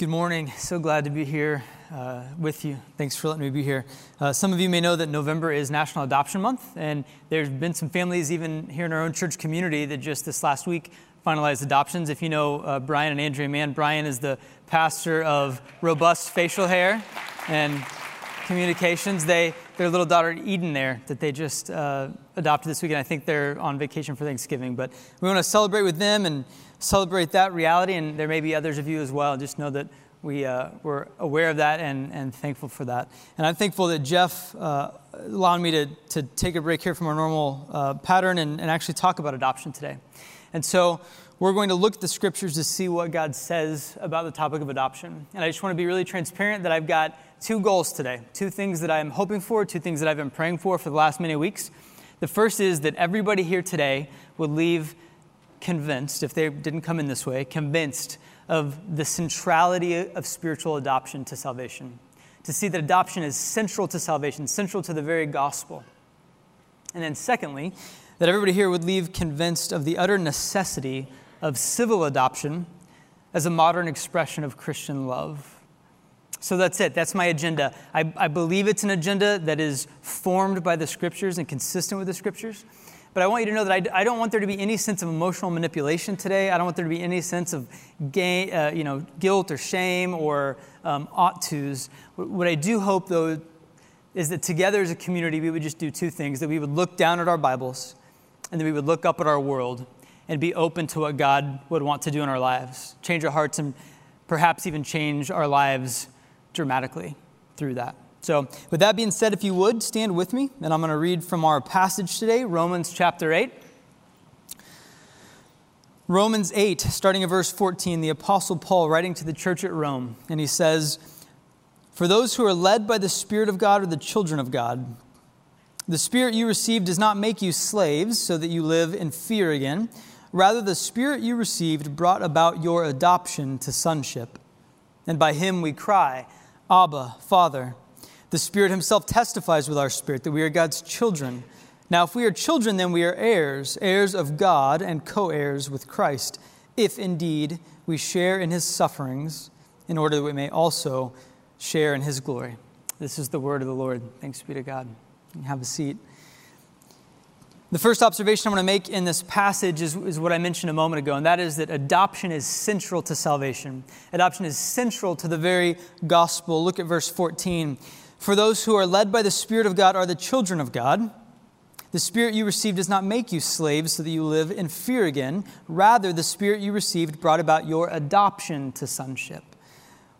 Good morning. So glad to be here uh, with you. Thanks for letting me be here. Uh, some of you may know that November is National Adoption Month, and there's been some families, even here in our own church community, that just this last week finalized adoptions. If you know uh, Brian and Andrea Mann, Brian is the pastor of Robust Facial Hair and Communications. They, their little daughter Eden there that they just uh, adopted this weekend. I think they're on vacation for Thanksgiving, but we want to celebrate with them and celebrate that reality, and there may be others of you as well. Just know that we, uh, we're aware of that and, and thankful for that. And I'm thankful that Jeff uh, allowed me to, to take a break here from our normal uh, pattern and, and actually talk about adoption today. And so we're going to look at the scriptures to see what God says about the topic of adoption. And I just want to be really transparent that I've got two goals today, two things that I'm hoping for, two things that I've been praying for for the last many weeks. The first is that everybody here today would leave convinced, if they didn't come in this way, convinced of the centrality of spiritual adoption to salvation. To see that adoption is central to salvation, central to the very gospel. And then, secondly, that everybody here would leave convinced of the utter necessity of civil adoption as a modern expression of Christian love. So that's it. That's my agenda. I, I, believe it's an agenda that is formed by the scriptures and consistent with the scriptures. But I want you to know that I, I, don't want there to be any sense of emotional manipulation today. I don't want there to be any sense of uh, you know, guilt or shame or um, ought tos. What I do hope, though, is that together as a community, we would just do two things that we would look down at our Bibles and that we would look up at our world and be open to what God would want to do in our lives, change our hearts, and perhaps even change our lives dramatically through that. So, with that being said, if you would, stand with me, and I'm going to read from our passage today, Romans chapter 8. Romans 8, starting at verse 14, the Apostle Paul writing to the church at Rome, and he says, For those who are led by the Spirit of God are the children of God. The Spirit you received does not make you slaves so that you live in fear again. Rather, the Spirit you received brought about your adoption to sonship. And by him we cry, Abba, Father. The Spirit Himself testifies with our spirit that we are God's children. Now, if we are children, then we are heirs, heirs of God and co heirs with Christ, if indeed we share in His sufferings, in order that we may also share in His glory. This is the word of the Lord. Thanks be to God. Have a seat. The first observation I want to make in this passage is, is, what I mentioned a moment ago, and that is that adoption is central to salvation. Adoption is central to the very gospel. Look at verse 14. For those who are led by the Spirit of God are the children of God. The Spirit you received does not make you slaves so that you live in fear again. Rather, the Spirit you received brought about your adoption to sonship.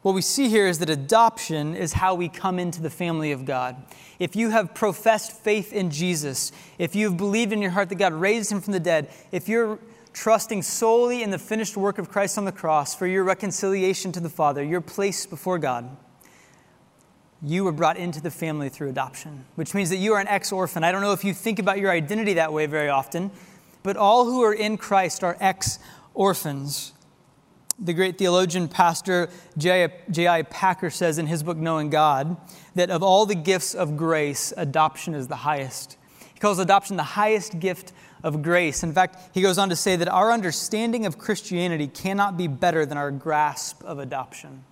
What we see here is that adoption is how we come into the family of God. If you have professed faith in Jesus, if you've believed in your heart that God raised him from the dead, if you're trusting solely in the finished work of Christ on the cross for your reconciliation to the Father, your place before God, you were brought into the family through adoption, which means that you are an ex orphan. I don't know if you think about your identity that way very often, but all who are in Christ are ex orphans. The great theologian, Pastor J.I. Packer says in his book, Knowing God, that of all the gifts of grace, adoption is the highest. He calls adoption the highest gift of grace. In fact, he goes on to say that our understanding of Christianity cannot be better than our grasp of adoption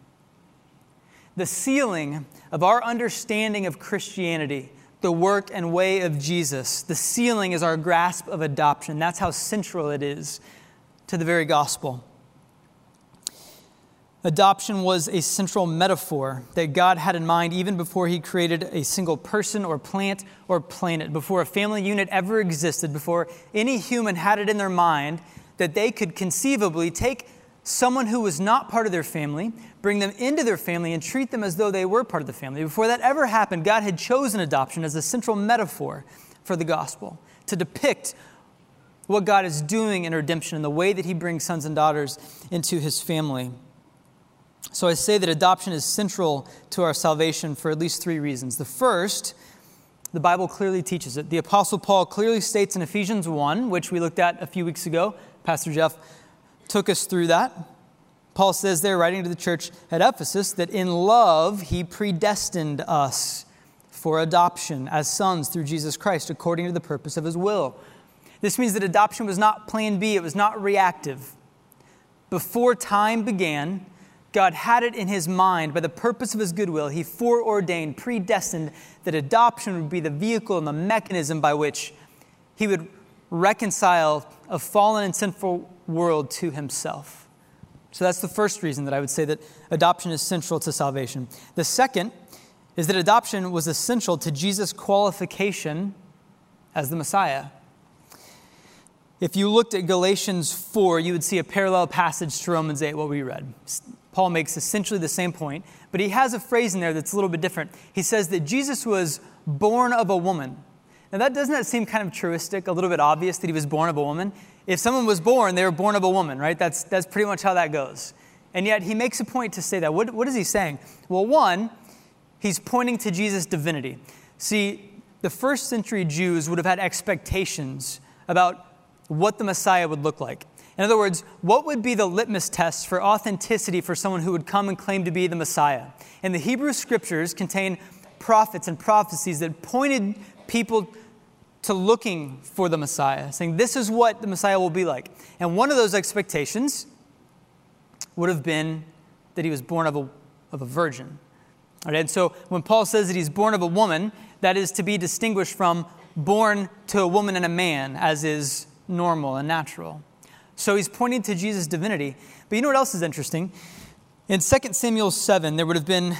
the ceiling of our understanding of Christianity, the work and way of Jesus, the ceiling is our grasp of adoption. That's how central it is to the very gospel. Adoption was a central metaphor that God had in mind even before He created a single person or plant or planet, before a family unit ever existed, before any human had it in their mind that they could conceivably take someone who was not part of their family, bring them into their family, and treat them as though they were part of the family. Before that ever happened, God had chosen adoption as a central metaphor for the gospel to depict what God is doing in redemption and the way that He brings sons and daughters into His family. So I say that adoption is central to our salvation for at least three reasons. The first, the Bible clearly teaches it. The Apostle Paul clearly states in Ephesians 1, which we looked at a few weeks ago, Pastor Jeff took us through that. Paul says there, writing to the church at Ephesus, that in love he predestined us for adoption as sons through Jesus Christ according to the purpose of his will. This means that adoption was not plan B, it was not reactive. Before time began, God had it in his mind by the purpose of his goodwill. He foreordained, predestined that adoption would be the vehicle and the mechanism by which he would reconcile a fallen and sinful world to himself. So that's the first reason that I would say that adoption is central to salvation. The second is that adoption was essential to Jesus' qualification as the Messiah. If you looked at Galatians 4, you would see a parallel passage to Romans 8, what we read. Paul makes essentially the same point, but he has a phrase in there that's a little bit different. He says that Jesus was born of a woman. Now, that doesn't that seem kind of truistic, a little bit obvious that he was born of a woman? If someone was born, they were born of a woman, right? That's, that's pretty much how that goes. And yet, he makes a point to say that. What, what is he saying? Well, one, he's pointing to Jesus' divinity. See, the first century Jews would have had expectations about what the Messiah would look like. In other words, what would be the litmus test for authenticity for someone who would come and claim to be the Messiah? And the Hebrew scriptures contain prophets and prophecies that pointed people to looking for the Messiah, saying, This is what the Messiah will be like. And one of those expectations would have been that he was born of a, of a virgin. And so when Paul says that he's born of a woman, that is to be distinguished from born to a woman and a man, as is normal and natural. So he's pointing to Jesus' divinity. But you know what else is interesting? In 2 Samuel 7, there would have been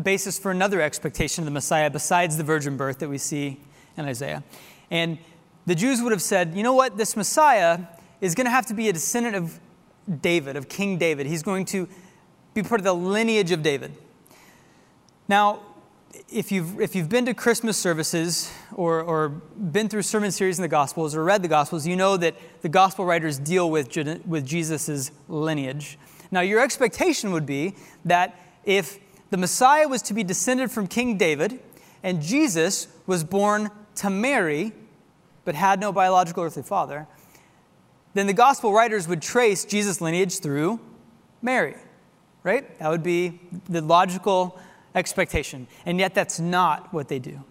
basis for another expectation of the Messiah besides the virgin birth that we see in Isaiah. And the Jews would have said, you know what, this Messiah is going to have to be a descendant of David, of King David. He's going to be part of the lineage of David. Now, if you've, if you've been to Christmas services or, or been through sermon series in the Gospels or read the Gospels, you know that the Gospel writers deal with, with Jesus' lineage. Now, your expectation would be that if the Messiah was to be descended from King David and Jesus was born to Mary but had no biological earthly father, then the Gospel writers would trace Jesus' lineage through Mary, right? That would be the logical expectation. And yet, that's not what they do.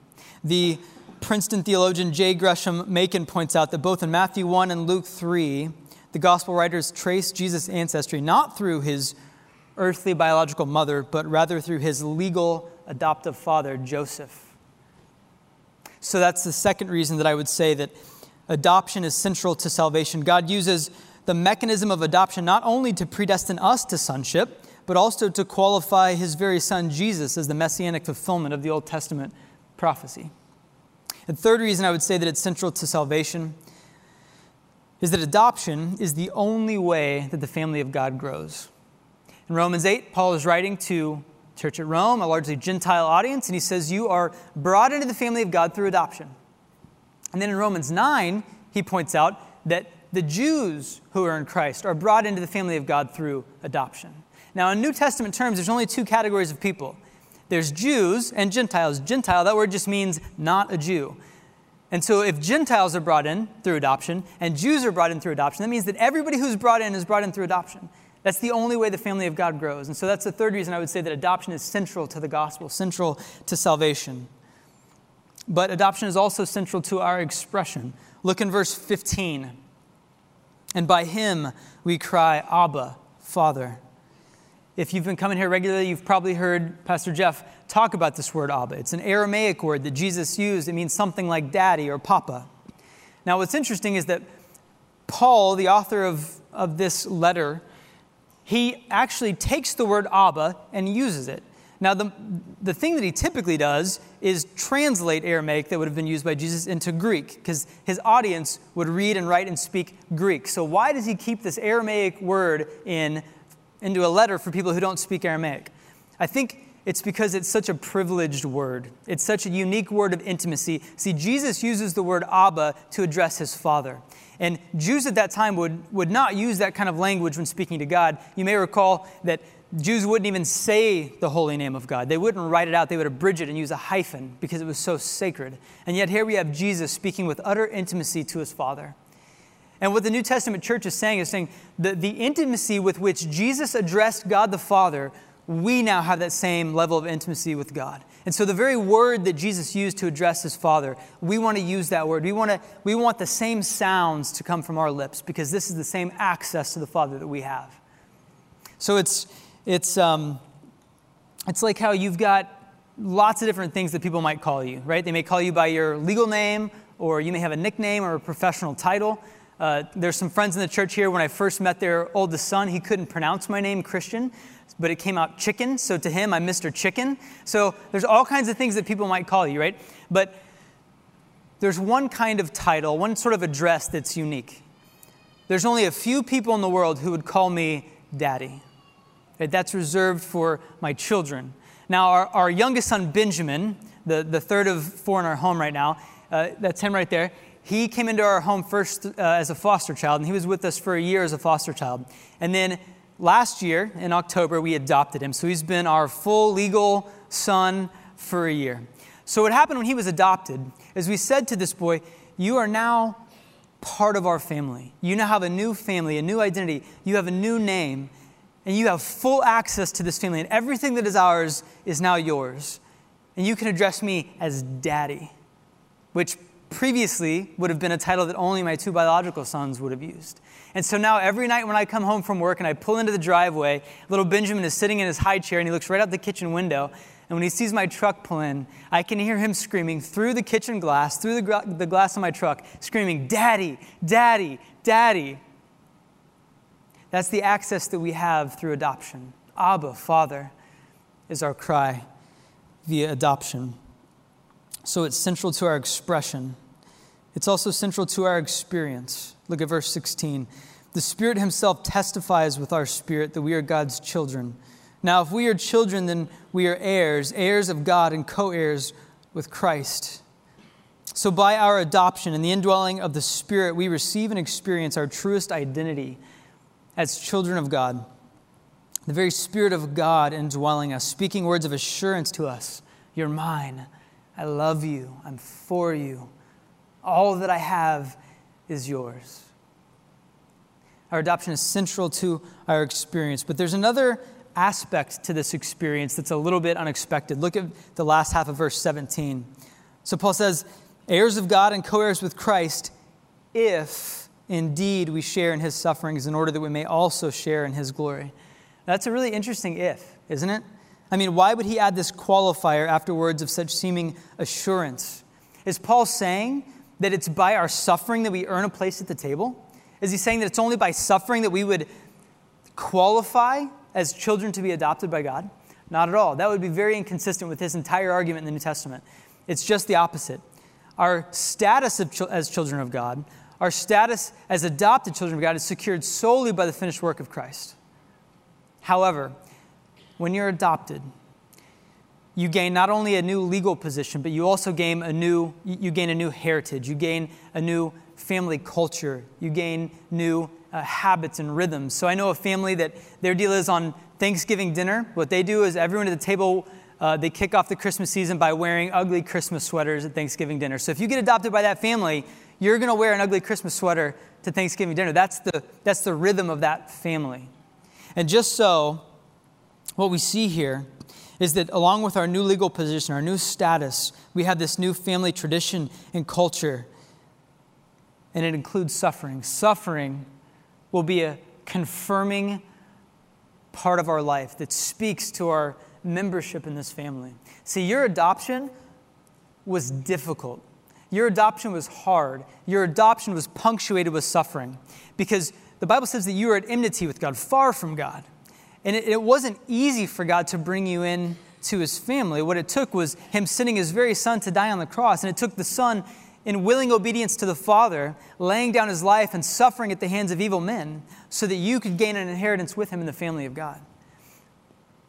The Princeton theologian J. Gresham Machen points out that both in Matthew 1 and Luke 3, the gospel writers trace Jesus' ancestry not through his earthly biological mother, but rather through his legal adoptive father, Joseph. So that's the second reason that I would say that adoption is central to salvation. God uses the mechanism of adoption not only to predestine us to sonship, but also to qualify his very son Jesus as the messianic fulfillment of the Old Testament prophecy. The third reason I would say that it's central to salvation is that adoption is the only way that the family of God grows. In Romans 8, Paul is writing to church at Rome, a largely Gentile audience, and he says, You are brought into the family of God through adoption. And then in Romans 9, he points out that the Jews who are in Christ are brought into the family of God through adoption. Now, in New Testament terms, there's only two categories of people there's Jews and Gentiles. Gentile, that word just means not a Jew. And so, if Gentiles are brought in through adoption and Jews are brought in through adoption, that means that everybody who's brought in is brought in through adoption. That's the only way the family of God grows. And so, that's the third reason I would say that adoption is central to the gospel, central to salvation. But adoption is also central to our expression. Look in verse 15. And by him we cry, Abba, Father. If you've been coming here regularly, you've probably heard Pastor Jeff talk about this word Abba. It's an Aramaic word that Jesus used. It means something like daddy or papa. Now, what's interesting is that Paul, the author of, of this letter, he actually takes the word Abba and uses it. Now, the, the thing that he typically does is translate Aramaic that would have been used by Jesus into Greek, because his audience would read and write and speak Greek. So, why does he keep this Aramaic word in into a letter for people who don't speak Aramaic. I think it's because it's such a privileged word. It's such a unique word of intimacy. See, Jesus uses the word Abba to address his Father. And Jews at that time would, would not use that kind of language when speaking to God. You may recall that Jews wouldn't even say the holy name of God. They wouldn't write it out, they would abridge it and use a hyphen because it was so sacred. And yet, here we have Jesus speaking with utter intimacy to his Father. And what the New Testament church is saying is saying that the intimacy with which Jesus addressed God the Father, we now have that same level of intimacy with God. And so the very word that Jesus used to address his Father, we want to use that word. We want, to, we want the same sounds to come from our lips because this is the same access to the Father that we have. So it's, It's, um, it's like how you've got lots of different things that people might call you, right? They may call you by your legal name, or you may have a nickname or a professional title. Uh, there's some friends in the church here. When I first met their oldest son, he couldn't pronounce my name, Christian, but it came out chicken. So to him, I'm Mr. Chicken. So there's all kinds of things that people might call you, right? But there's one kind of title, one sort of address that's unique. There's only a few people in the world who would call me daddy. That's reserved for my children. Now, our, our youngest son, Benjamin, the, the third of four in our home right now, uh, that's him right there. He came into our home first uh, as a foster child, and he was with us for a year as a foster child. And then last year, in October, we adopted him. So he's been our full legal son for a year. So, what happened when he was adopted is we said to this boy, You are now part of our family. You now have a new family, a new identity. You have a new name, and you have full access to this family. And everything that is ours is now yours. And you can address me as daddy, which previously would have been a title that only my two biological sons would have used. And so now every night when I come home from work and I pull into the driveway, little Benjamin is sitting in his high chair and he looks right out the kitchen window and when he sees my truck pull in, I can hear him screaming through the kitchen glass, through the, the glass of my truck, screaming, Daddy, Daddy, Daddy. That's the access that we have through adoption. Abba, Father, is our cry via adoption. So it's central to our expression. It's also central to our experience. Look at verse 16. The Spirit Himself testifies with our spirit that we are God's children. Now, if we are children, then we are heirs, heirs of God and co heirs with Christ. So, by our adoption and the indwelling of the Spirit, we receive and experience our truest identity as children of God. The very Spirit of God indwelling us, speaking words of assurance to us You're mine. I love you. I'm for you. All that I have is yours. Our adoption is central to our experience. But there's another aspect to this experience that's a little bit unexpected. Look at the last half of verse 17. So Paul says, heirs of God and co heirs with Christ, if indeed we share in his sufferings, in order that we may also share in his glory. That's a really interesting if, isn't it? I mean, why would he add this qualifier after words of such seeming assurance? Is Paul saying that it's by our suffering that we earn a place at the table? Is he saying that it's only by suffering that we would qualify as children to be adopted by God? Not at all. That would be very inconsistent with his entire argument in the New Testament. It's just the opposite. Our status as children of God, our status as adopted children of God, is secured solely by the finished work of Christ. However, when you're adopted, you gain not only a new legal position, but you also gain a new, you gain a new heritage. You gain a new family culture. You gain new uh, habits and rhythms. So I know a family that their deal is on Thanksgiving dinner. What they do is everyone at the table, uh, they kick off the Christmas season by wearing ugly Christmas sweaters at Thanksgiving dinner. So if you get adopted by that family, you're going to wear an ugly Christmas sweater to Thanksgiving dinner. That's the, that's the rhythm of that family. And just so, what we see here is that along with our new legal position, our new status, we have this new family tradition and culture. And it includes suffering. Suffering will be a confirming part of our life that speaks to our membership in this family. See, your adoption was difficult. Your adoption was hard. Your adoption was punctuated with suffering because the Bible says that you are at enmity with God, far from God. And it, it wasn't easy for God to bring you in to his family. What it took was him sending his very son to die on the cross. And it took the son in willing obedience to the Father, laying down his life and suffering at the hands of evil men so that you could gain an inheritance with him in the family of God.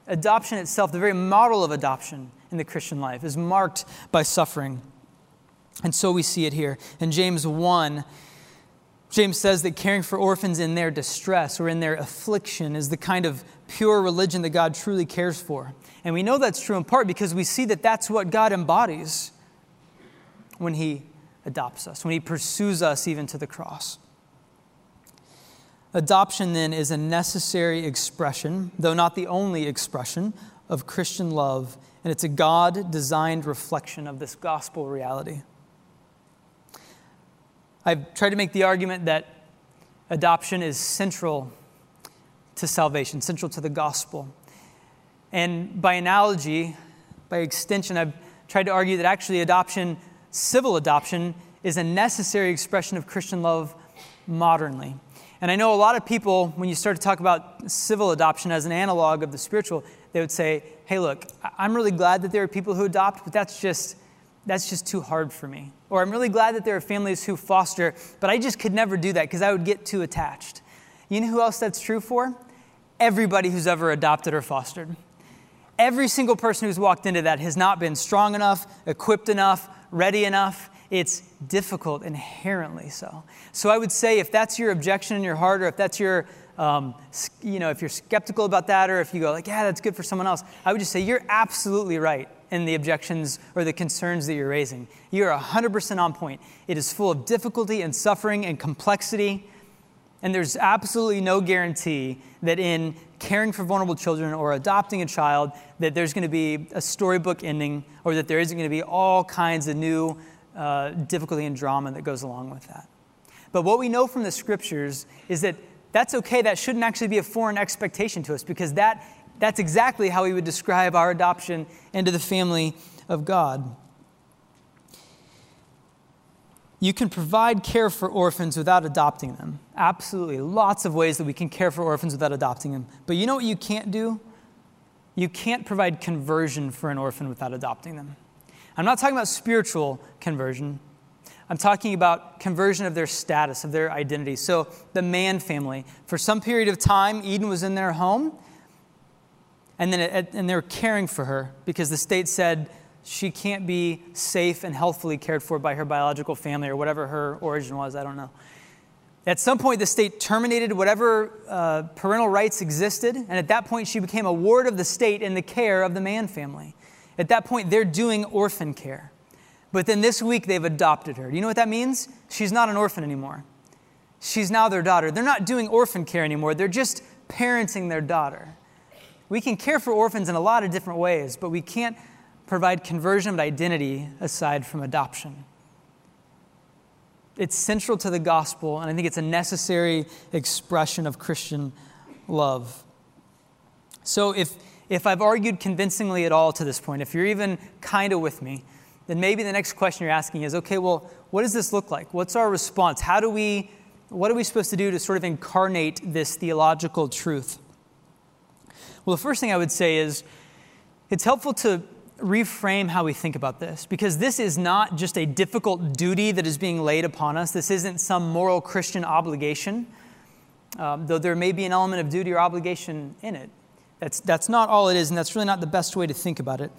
Adoption itself, the very model of adoption in the Christian life, is marked by suffering. And so we see it here. In James 1, James says that caring for orphans in their distress or in their affliction is the kind of pure religion that God truly cares for. And we know that's true in part because we see that that's what God embodies when He adopts us, when he pursues us even to the cross. Adoption, then, is a necessary expression, though not the only expression, of Christian love, and it's a God designed reflection of this gospel reality. I've tried to make the argument that adoption is central to salvation, central to the gospel. And by analogy, by extension, I've tried to argue that actually adoption, civil adoption, is a necessary expression of Christian love modernly. And I know a lot of people, when you start to talk about civil adoption as an analog of the spiritual, they would say, hey, look, I'm really glad that there are people who adopt, but that's just, that's just too hard for me. Or I'm really glad that there are families who foster, but I just could never do that because I would get too attached. You know who else that's true for? Everybody who's ever adopted or fostered. Every single person who's walked into that has not been strong enough, equipped enough, ready enough. It's difficult, inherently so. So I would say if that's your objection in your heart, or if that's your, um, you know, if you're skeptical about that, or if you go like, yeah, that's good for someone else, I would just say you're absolutely right in the objections or the concerns that you're raising. You're 100% on point. It is full of difficulty and suffering and complexity. And there's absolutely no guarantee that in caring for vulnerable children or adopting a child, that there's going to be a storybook ending or that there isn't going to be all kinds of new uh, difficulty and drama that goes along with that. But what we know from the scriptures is that that's okay. That shouldn't actually be a foreign expectation to us because that, that's exactly how we would describe our adoption into the family of God. You can provide care for orphans without adopting them. Absolutely. Lots of ways that we can care for orphans without adopting them. But you know what you can't do? You can't provide conversion for an orphan without adopting them. I'm not talking about spiritual conversion. I'm talking about conversion of their status, of their identity. So, the Mann family, for some period of time, Eden was in their home, and then it, and they were caring for her because the state said she can't be safe and healthfully cared for by her biological family or whatever her origin was. I don't know. At some point, the state terminated whatever uh, parental rights existed, and at that point, she became a ward of the state in the care of the Mann family. At that point, they're doing orphan care. But then this week, they've adopted her. Do you know what that means? She's not an orphan anymore. She's now their daughter. They're not doing orphan care anymore, they're just parenting their daughter. We can care for orphans in a lot of different ways, but we can't provide conversion of identity aside from adoption. It's central to the gospel, and I think it's a necessary expression of Christian love. So, if, if I've argued convincingly at all to this point, if you're even kind of with me, then maybe the next question you're asking is okay, well, what does this look like? What's our response? How do we, what are we supposed to do to sort of incarnate this theological truth? Well, the first thing I would say is it's helpful to reframe how we think about this because this is not just a difficult duty that is being laid upon us. This isn't some moral Christian obligation, um, though there may be an element of duty or obligation in it. That's, that's not all it is, and that's really not the best way to think about it.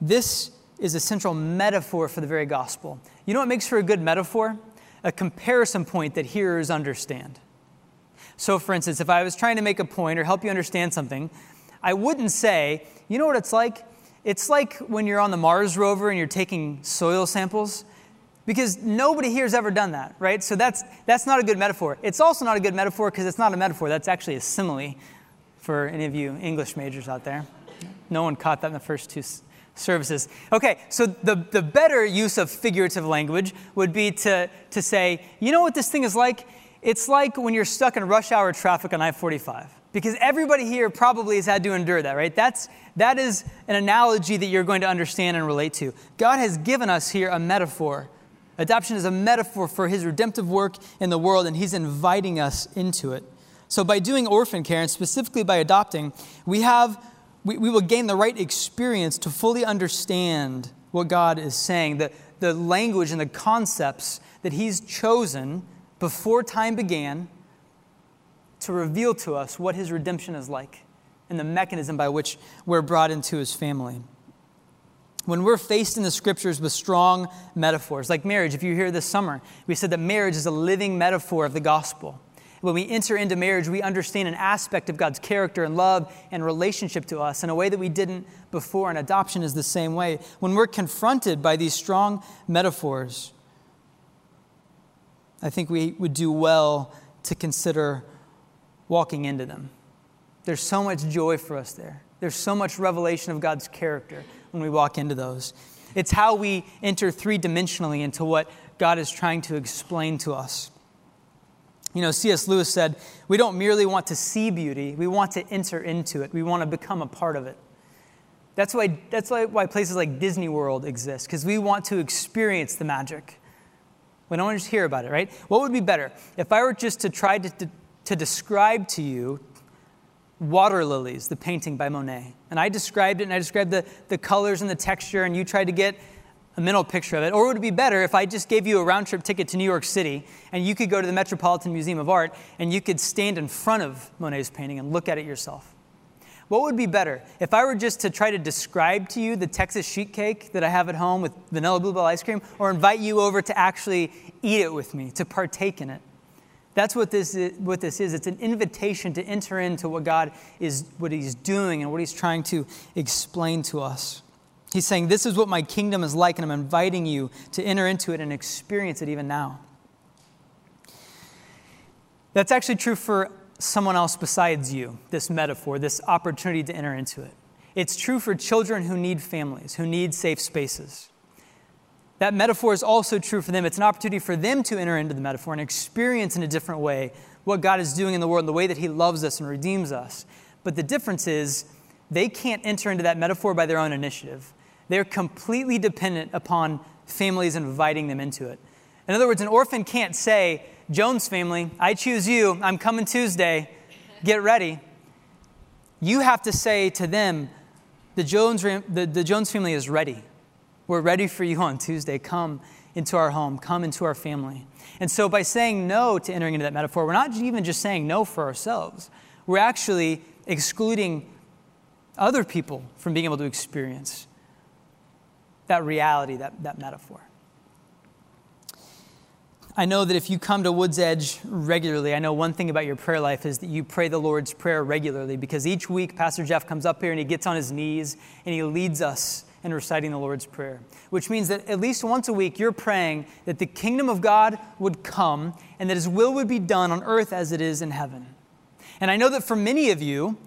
This is a central metaphor for the very gospel. You know what makes for a good metaphor? A comparison point that hearers understand. So, for instance, if I was trying to make a point or help you understand something, I wouldn't say, you know what it's like? It's like when you're on the Mars rover and you're taking soil samples, because nobody here has ever done that, right? So that's, that's not a good metaphor. It's also not a good metaphor because it's not a metaphor, that's actually a simile for any of you English majors out there. No one caught that in the first two services. Okay, so the, the better use of figurative language would be to, to say, you know what this thing is like? It's like when you're stuck in rush hour traffic on I 45 because everybody here probably has had to endure that, right? That's, that is an analogy that you're going to understand and relate to. God has given us here a metaphor. Adoption is a metaphor for his redemptive work in the world, and he's inviting us into it. So, by doing orphan care, and specifically by adopting, we, have, we, we will gain the right experience to fully understand what God is saying, the, the language and the concepts that he's chosen before time began to reveal to us what his redemption is like and the mechanism by which we're brought into his family. When we're faced in the scriptures with strong metaphors, like marriage, if you hear this summer, we said that marriage is a living metaphor of the gospel. When we enter into marriage, we understand an aspect of God's character and love and relationship to us in a way that we didn't before, and adoption is the same way. When we're confronted by these strong metaphors, I think we would do well to consider walking into them. There's so much joy for us there. There's so much revelation of God's character when we walk into those. It's how we enter three dimensionally into what God is trying to explain to us. You know, C.S. Lewis said, We don't merely want to see beauty, we want to enter into it, we want to become a part of it. That's why, that's why, why places like Disney World exist, because we want to experience the magic. We don't want to just hear about it, right? What would be better? If I were just to try to, to, to describe to you Water Lilies, the painting by Monet, and I described it and I described the, the colors and the texture, and you tried to get a mental picture of it? Or would it be better if I just gave you a round trip ticket to New York City and you could go to the Metropolitan Museum of Art and you could stand in front of Monet's painting and look at it yourself? What would be better? If I were just to try to describe to you the Texas sheet cake that I have at home with vanilla bluebell ice cream, or invite you over to actually eat it with me, to partake in it? That's what this is, what this is. It's an invitation to enter into what God is, what He's doing and what He's trying to explain to us. He's saying, This is what my kingdom is like, and I'm inviting you to enter into it and experience it even now. That's actually true for someone else besides you, this metaphor, this opportunity to enter into it. It's true for children who need families, who need safe spaces. That metaphor is also true for them. It's an opportunity for them to enter into the metaphor and experience in a different way what God is doing in the world and the way that He loves us and redeems us. But the difference is they can't enter into that metaphor by their own initiative. They're completely dependent upon families inviting them into it. In other words, an orphan can't say, Jones family, I choose you. I'm coming Tuesday. Get ready. You have to say to them, the Jones, the, the Jones family is ready. We're ready for you on Tuesday. Come into our home, come into our family. And so, by saying no to entering into that metaphor, we're not even just saying no for ourselves, we're actually excluding other people from being able to experience that reality, that, that metaphor. I know that if you come to Woods Edge regularly, I know one thing about your prayer life is that you pray the Lord's Prayer regularly because each week Pastor Jeff comes up here and he gets on his knees and he leads us in reciting the Lord's Prayer, which means that at least once a week you're praying that the kingdom of God would come and that his will would be done on earth as it is in heaven. And I know that for many of you,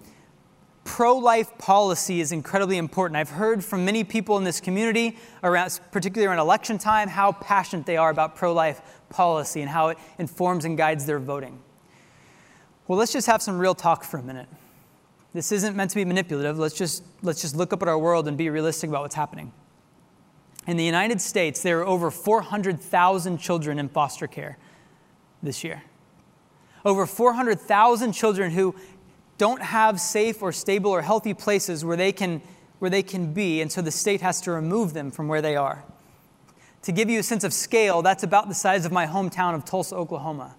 pro life policy is incredibly important. I've heard from many people in this community, around, particularly around election time, how passionate they are about pro life policy and how it informs and guides their voting. Well, let's just have some real talk for a minute. This isn't meant to be manipulative. Let's just, let's just look up at our world and be realistic about what's happening. In the United States, there are over 400,000 children in foster care this year. Over 400,000 children who don't have safe or stable or healthy places where they can, where they can be, and so the state has to remove them from where they are. To give you a sense of scale, that's about the size of my hometown of Tulsa, Oklahoma.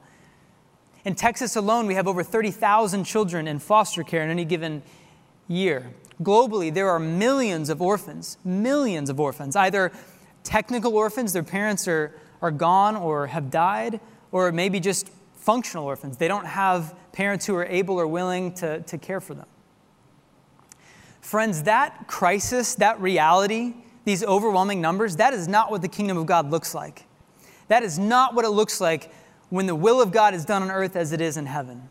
In Texas alone, we have over 30,000 children in foster care in any given year. Globally, there are millions of orphans, millions of orphans, either technical orphans, their parents are, are gone or have died, or maybe just functional orphans. They don't have parents who are able or willing to, to care for them. Friends, that crisis, that reality, these overwhelming numbers, that is not what the kingdom of God looks like. That is not what it looks like when the will of God is done on earth as it is in heaven.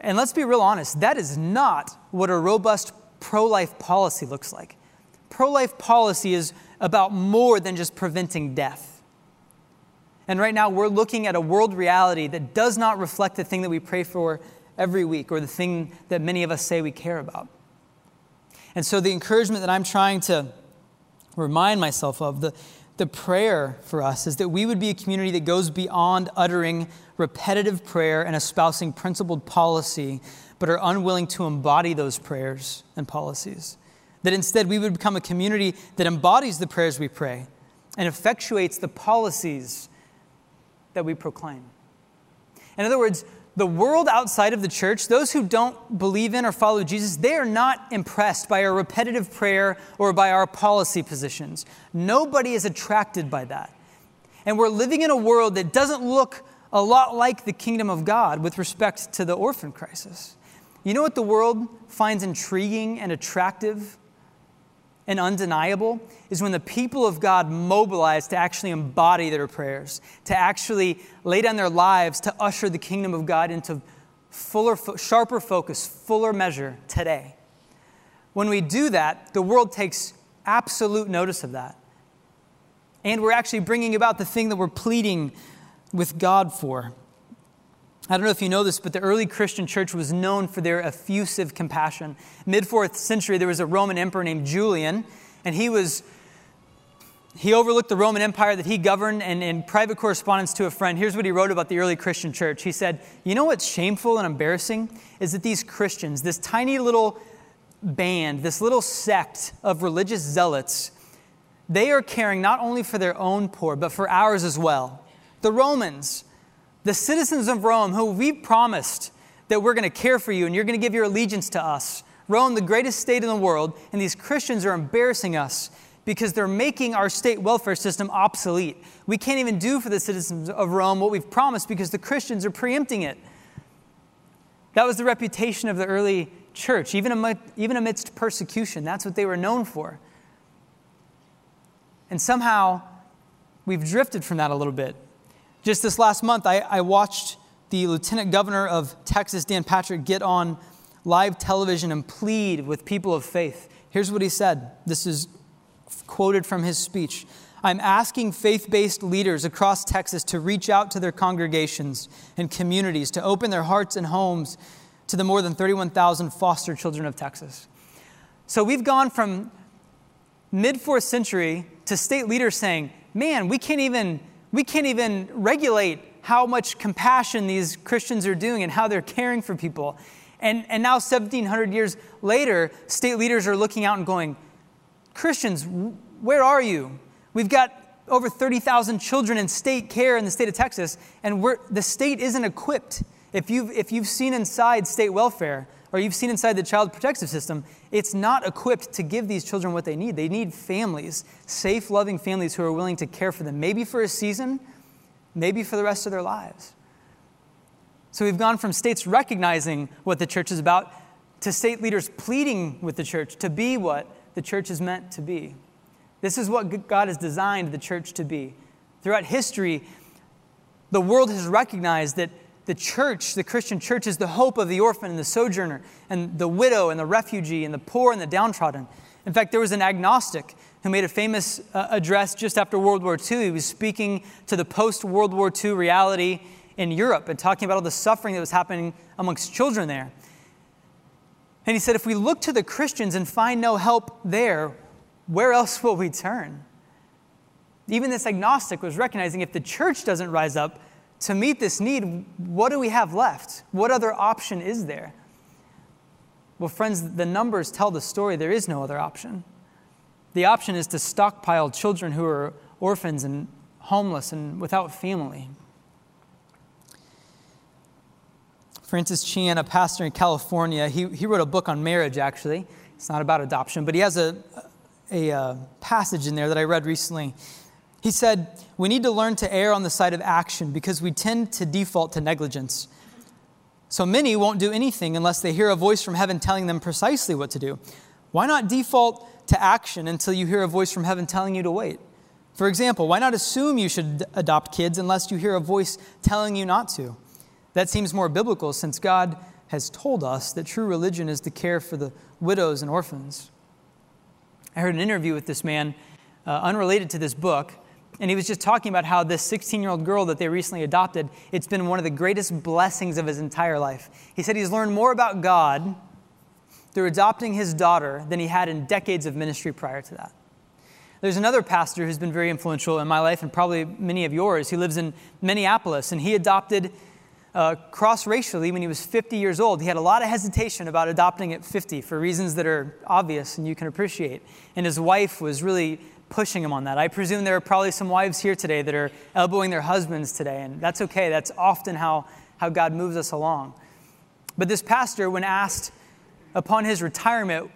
And let's be real honest, that is not what a robust pro life policy looks like. Pro life policy is about more than just preventing death. And right now, we're looking at a world reality that does not reflect the thing that we pray for every week or the thing that many of us say we care about. And so, the encouragement that I'm trying to remind myself of, the, the prayer for us, is that we would be a community that goes beyond uttering repetitive prayer and espousing principled policy, but are unwilling to embody those prayers and policies. That instead we would become a community that embodies the prayers we pray and effectuates the policies that we proclaim. In other words, the world outside of the church, those who don't believe in or follow Jesus, they are not impressed by our repetitive prayer or by our policy positions. Nobody is attracted by that. And we're living in a world that doesn't look a lot like the kingdom of God with respect to the orphan crisis. You know what the world finds intriguing and attractive and undeniable is when the people of God mobilize to actually embody their prayers, to actually lay down their lives to usher the kingdom of God into fuller, sharper focus, fuller measure today. When we do that, the world takes absolute notice of that. And we're actually bringing about the thing that we're pleading with God for. I don't know if you know this, but the early Christian church was known for their effusive compassion. Mid fourth century, there was a Roman emperor named Julian, and he was he overlooked the Roman Empire that he governed, and in private correspondence to a friend, here's what he wrote about the early Christian church. He said, You know what's shameful and embarrassing? Is that these Christians, this tiny little band, this little sect of religious zealots, they are caring not only for their own poor, but for ours as well. The Romans, the citizens of Rome, who we promised that we're going to care for you and you're going to give your allegiance to us. Rome, the greatest state in the world, and these Christians are embarrassing us because they're making our state welfare system obsolete. We can't even do for the citizens of Rome what we've promised because the Christians are preempting it. That was the reputation of the early church, even amidst persecution. That's what they were known for. And somehow we've drifted from that a little bit. Just this last month, I, I watched the Lieutenant Governor of Texas, Dan Patrick, get on live television and plead with people of faith. Here's what he said. This is quoted from his speech. I'm asking faith based leaders across Texas to reach out to their congregations and communities to open their hearts and homes to the more than 31,000 foster children of Texas. So we've gone from mid fourth century to state leaders saying, man, we can't even, we can't even regulate how much compassion these Christians are doing and how they're caring for people. And, and now, 1,700 years later, state leaders are looking out and going, Christians, where are you? We've got over 30,000 children in state care in the state of Texas, and the state isn't equipped. If you've, if you've seen inside state welfare, or you've seen inside the child protective system, it's not equipped to give these children what they need. They need families, safe, loving families who are willing to care for them, maybe for a season, maybe for the rest of their lives. So we've gone from states recognizing what the church is about to state leaders pleading with the church to be what the church is meant to be. This is what God has designed the church to be. Throughout history, the world has recognized that the church, the Christian church, is the hope of the orphan and the sojourner, and the widow and the refugee, and the poor and the downtrodden. In fact, there was an agnostic who made a famous uh, address just after World War II. He was speaking to the post World War II reality in Europe and talking about all the suffering that was happening amongst children there. And he said, if we look to the Christians and find no help there, where else will we turn? Even this agnostic was recognizing if the church doesn't rise up, to meet this need, what do we have left? What other option is there? Well, friends, the numbers tell the story. There is no other option. The option is to stockpile children who are orphans and homeless and without family. Francis Chan, a pastor in California, he, he wrote a book on marriage, actually. It's not about adoption, but he has a, a, a passage in there that I read recently he said, We need to learn to err on the side of action because we tend to default to negligence. So many won't do anything unless they hear a voice from heaven telling them precisely what to do. Why not default to action until you hear a voice from heaven telling you to wait? For example, why not assume you should adopt kids unless you hear a voice telling you not to? That seems more biblical since God has told us that true religion is to care for the widows and orphans. I heard an interview with this man, uh, unrelated to this book, and he was just talking about how this 16 year old girl that they recently adopted, it's been one of the greatest blessings of his entire life. He said he's learned more about God through adopting his daughter than he had in decades of ministry prior to that. There's another pastor who's been very influential in my life and probably many of yours. He lives in Minneapolis and he adopted uh, cross racially when he was 50 years old. He had a lot of hesitation about adopting at 50 for reasons that are obvious and you can appreciate. And his wife was really pushing him on that. I presume there are probably some wives here today that are elbowing their husbands today, and that's okay. That's often how, how God moves us along. But this pastor, when asked upon his retirement,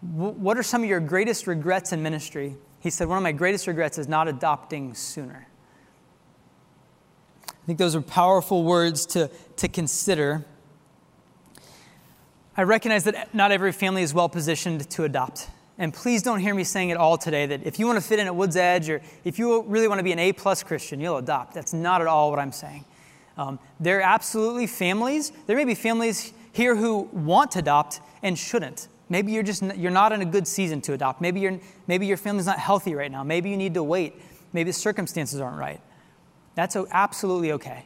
what are some of your greatest regrets in ministry? He said, One of my greatest regrets is not adopting sooner. I think those are powerful words to, to consider. I recognize that not every family is well positioned to adopt. And please don't hear me saying at all today that if you want to fit in at Wood's Edge or if you really want to be an A plus Christian, you'll adopt. That's not at all what I'm saying. Um, there are absolutely families. There may be families here who want to adopt and shouldn't. Maybe you're just you're not in a good season to adopt. Maybe you maybe your family's not healthy right now. Maybe you need to wait. Maybe the circumstances aren't right. That's absolutely okay.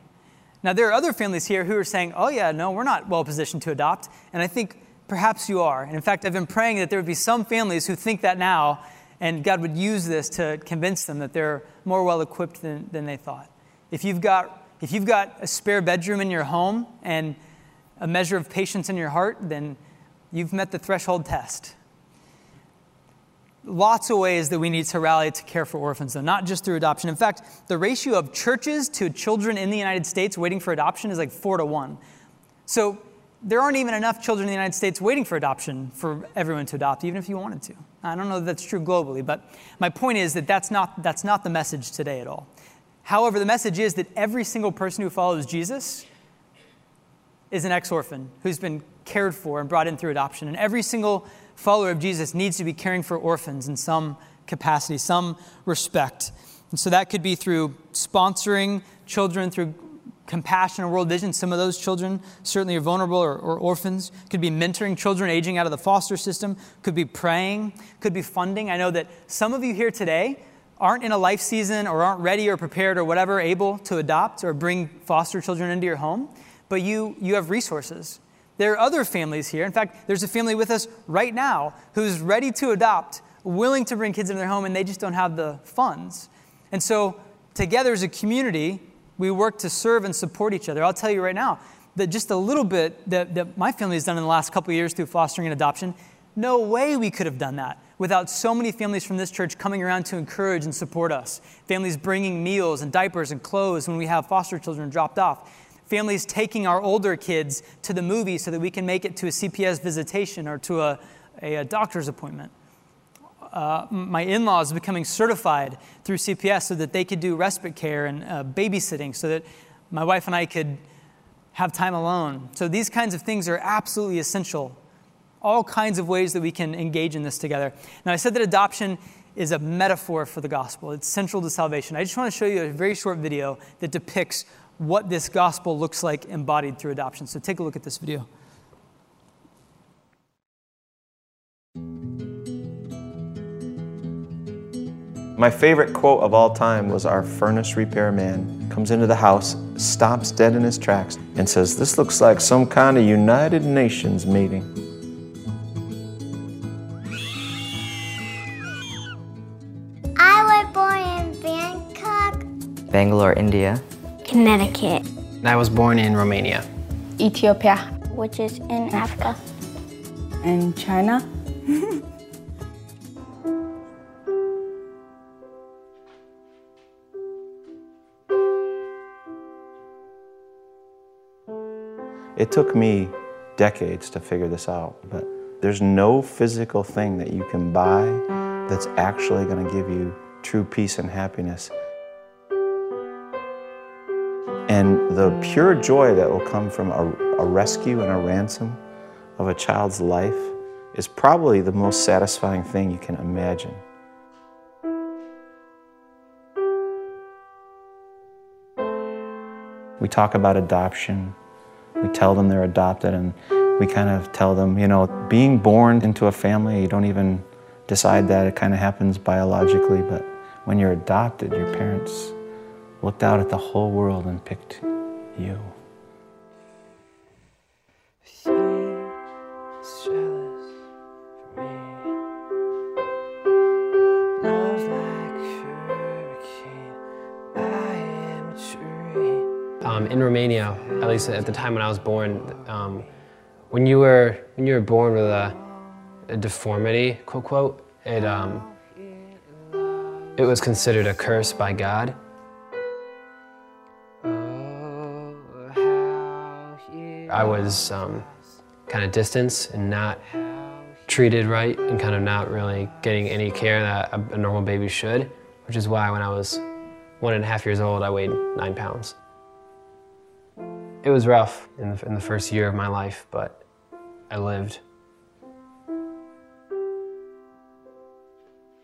Now, there are other families here who are saying, oh, yeah, no, we're not well positioned to adopt. And I think perhaps you are. And in fact, I've been praying that there would be some families who think that now, and God would use this to convince them that they're more well equipped than, than they thought. If you've, got, if you've got a spare bedroom in your home and a measure of patience in your heart, then you've met the threshold test lots of ways that we need to rally to care for orphans, though, not just through adoption. In fact, the ratio of churches to children in the United States waiting for adoption is like four to one. So there aren't even enough children in the United States waiting for adoption for everyone to adopt, even if you wanted to. I don't know that that's true globally, but my point is that that's not, that's not the message today at all. However, the message is that every single person who follows Jesus is an ex orphan who's been cared for and brought in through adoption. And every single follower of Jesus needs to be caring for orphans in some capacity, some respect. And so that could be through sponsoring children, through compassion and world vision. Some of those children certainly are vulnerable or, or, orphans. Could be mentoring children aging out of the foster system. Could be praying. Could be funding. I know that some of you here today aren't in a life season or aren't ready or prepared or whatever able to adopt or bring foster children into your home, but you, you have resources. There are other families here. In fact, there's a family with us right now who's ready to adopt, willing to bring kids into their home, and they just don't have the funds. And so, together as a community, we work to serve and support each other. I'll tell you right now that just a little bit that, that my family has done in the last couple years through fostering and adoption, no way we could have done that without so many families from this church coming around to encourage and support us. Families bringing meals and diapers and clothes when we have foster children dropped off families taking our older kids to the movies so that we can make it to a CPS visitation or to a, a, a doctor's appointment. Uh, my in laws becoming certified through CPS so that they could do respite care and uh, babysitting so that my wife and I could have time alone. So these kinds of things are absolutely essential. All kinds of ways that we can engage in this together. Now, I said that adoption is a metaphor for the gospel, it's central to salvation. I just want to show you a very short video that depicts what this gospel looks like embodied through adoption. So take a look at this video. My favorite quote of all time was our furnace repairman comes into the house, stops dead in his tracks, and says, This looks like some kind of United Nations meeting. I was born in Bangkok, Bangalore, India. Connecticut. I was born in Romania. Ethiopia. Which is in Africa. and China. It took me decades to figure this out, but there's no physical thing that you can buy that's actually going to give you true peace and happiness and the pure joy that will come from a, a, rescue and a ransom of a child's life is probably the most satisfying thing you can imagine. We talk about adoption. We tell them they're adopted, and we kind of tell them, you know, being born into a family, you don't even decide that. It kind of happens biologically, but when you're adopted, your parents looked out at the whole world and picked you. In Romania, at least at the time when I was born, um, when you were when you were born with a, a deformity, quote quote, it um, it was considered a curse by God. I was um, kind of distanced and not treated right and kind of not really getting any care that a, a normal baby should, which is why when I was one and a half years old, I weighed nine pounds. It was rough in the, in the first year of my life, but I lived.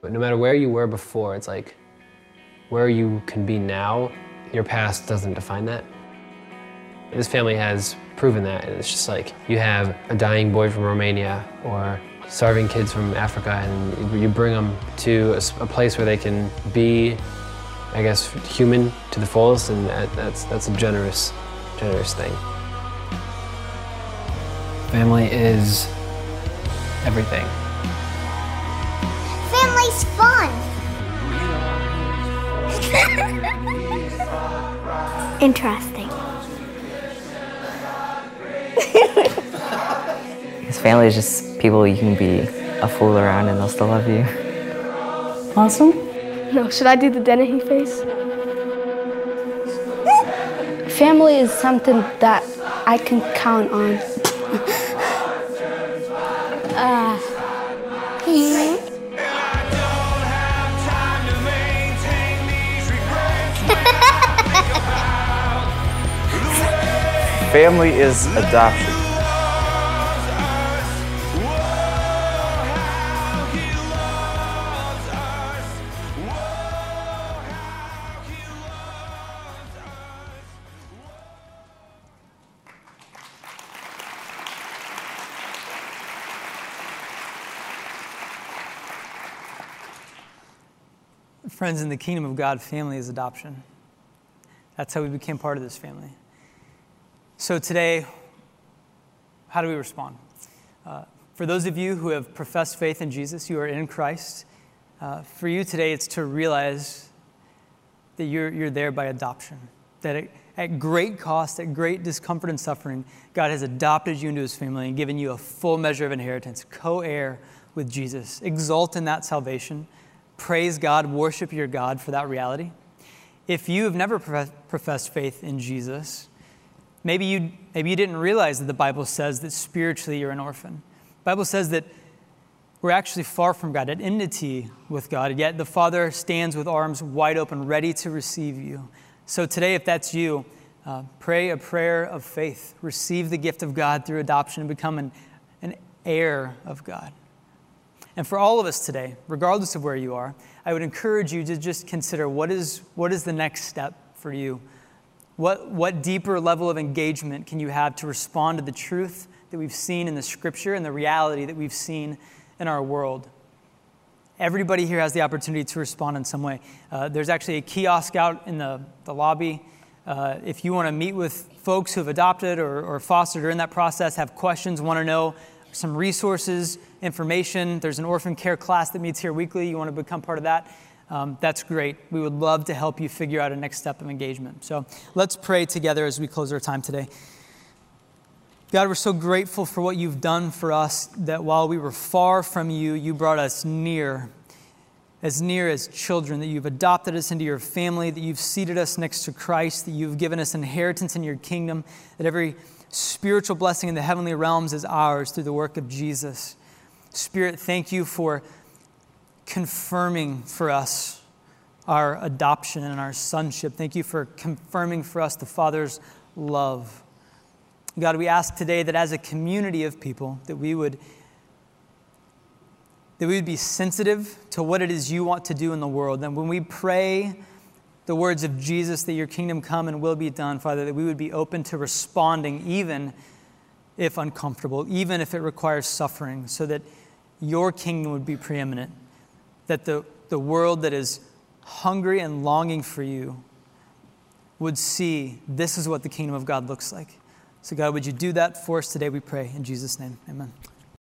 But no matter where you were before, it's like where you can be now, your past doesn't define that. This family has proven that. And it's just like you have a dying boy from Romania or starving kids from Africa and you bring them to a, a place where they can be, I guess, human to the fullest and that, that's, that's a generous generous thing. Family is everything. Family's fun. Interesting. His family is just people you can be a fool around and they'll still love you. Awesome. No, should I do the Dennehy face? Family is something that I can count on. Ah. Family is adoption. Friends, in the kingdom of God, family is adoption. That's how we became part of this family. So today, how do we respond? Uh, for those of you who have professed faith in Jesus, you are in Christ. Uh, for you today, it's to realize that you're, you're there by adoption. That at, at great cost, at great discomfort and suffering, God has adopted you into his family and given you a full measure of inheritance, co heir with Jesus. Exult in that salvation. Praise God, worship your God for that reality. If you have never professed faith in Jesus, maybe you, maybe you didn't realize that the Bible says that spiritually you're an orphan. The Bible says that we're actually far from God, at enmity with God, yet the Father stands with arms wide open, ready to receive you. So today, if that's you, uh, pray a prayer of faith. Receive the gift of God through adoption and become an, an heir of God. And for all of us today, regardless of where you are, I would encourage you to just consider what is, what is the next step for you? What, what deeper level of engagement can you have to respond to the truth that we've seen in the scripture and the reality that we've seen in our world? Everybody here has the opportunity to respond in some way. Uh, there's actually a kiosk out in the, the lobby. Uh, if you want to meet with folks who have adopted or, or fostered or in that process, have questions, want to know some resources, information. There's an orphan care class that meets here weekly. You want to become part of that? Um, that's great. We would love to help you figure out a next step of engagement. So let's pray together as we close our time today. God, we're so grateful for what you've done for us that while we were far from you, you brought us near, as near as children, that you've adopted us into your family, that you've seated us next to Christ, that you've given us inheritance in your kingdom, that every spiritual blessing in the heavenly realms is ours through the work of Jesus. Spirit, thank you for confirming for us our adoption and our sonship. Thank you for confirming for us the Father's love. God, we ask today that as a community of people, that we would that we would be sensitive to what it is you want to do in the world. And when we pray the words of Jesus that your kingdom come and will be done, Father, that we would be open to responding, even if uncomfortable, even if it requires suffering, so that your kingdom would be preeminent, that the, the world that is hungry and longing for you would see this is what the kingdom of God looks like. So, God, would you do that for us today, we pray. In Jesus' name, amen.